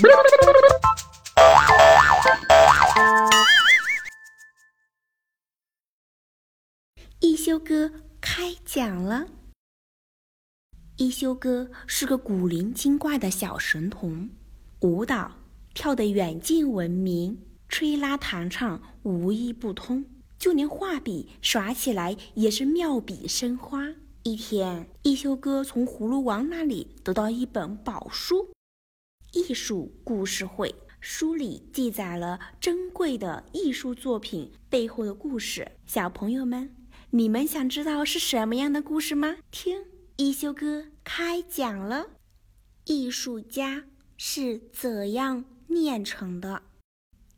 一休哥开讲了。一休哥是个古灵精怪的小神童，舞蹈跳得远近闻名，吹拉弹唱无一不通，就连画笔耍起来也是妙笔生花。一天，一休哥从葫芦王那里得到一本宝书《艺术故事会》，书里记载了珍贵的艺术作品背后的故事。小朋友们，你们想知道是什么样的故事吗？听。一休哥开讲了，艺术家是怎样炼成的？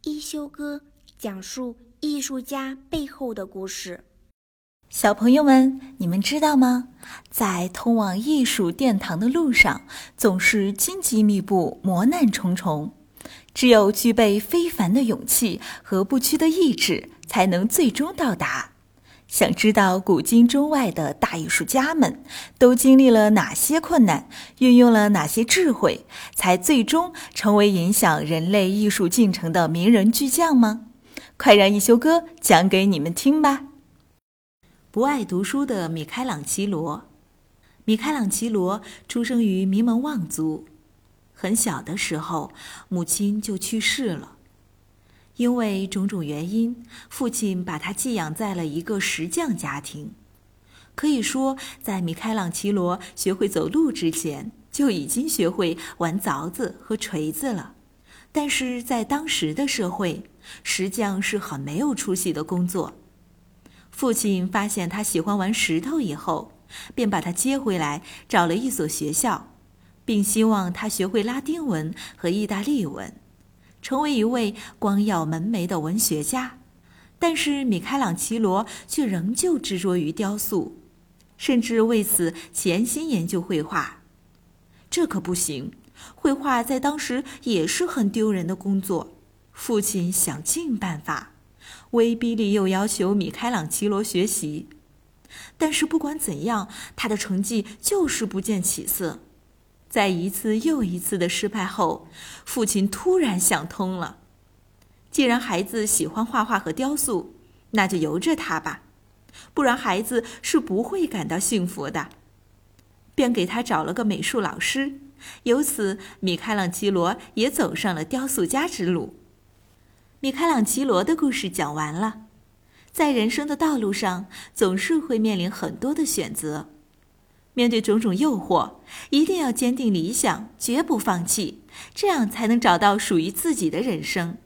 一休哥讲述艺术家背后的故事。小朋友们，你们知道吗？在通往艺术殿堂的路上，总是荆棘密布、磨难重重。只有具备非凡的勇气和不屈的意志，才能最终到达。想知道古今中外的大艺术家们都经历了哪些困难，运用了哪些智慧，才最终成为影响人类艺术进程的名人巨匠吗？快让一休哥讲给你们听吧！不爱读书的米开朗基罗，米开朗基罗出生于名门望族，很小的时候母亲就去世了。因为种种原因，父亲把他寄养在了一个石匠家庭。可以说，在米开朗基罗学会走路之前，就已经学会玩凿子和锤子了。但是在当时的社会，石匠是很没有出息的工作。父亲发现他喜欢玩石头以后，便把他接回来，找了一所学校，并希望他学会拉丁文和意大利文。成为一位光耀门楣的文学家，但是米开朗基罗却仍旧执着于雕塑，甚至为此潜心研究绘画。这可不行，绘画在当时也是很丢人的工作。父亲想尽办法，威逼利诱要求米开朗基罗学习，但是不管怎样，他的成绩就是不见起色。在一次又一次的失败后，父亲突然想通了：既然孩子喜欢画画和雕塑，那就由着他吧，不然孩子是不会感到幸福的。便给他找了个美术老师，由此米开朗基罗也走上了雕塑家之路。米开朗基罗的故事讲完了，在人生的道路上总是会面临很多的选择，面对种种诱惑，一定要坚定理想，绝不放弃，这样才能找到属于自己的人生。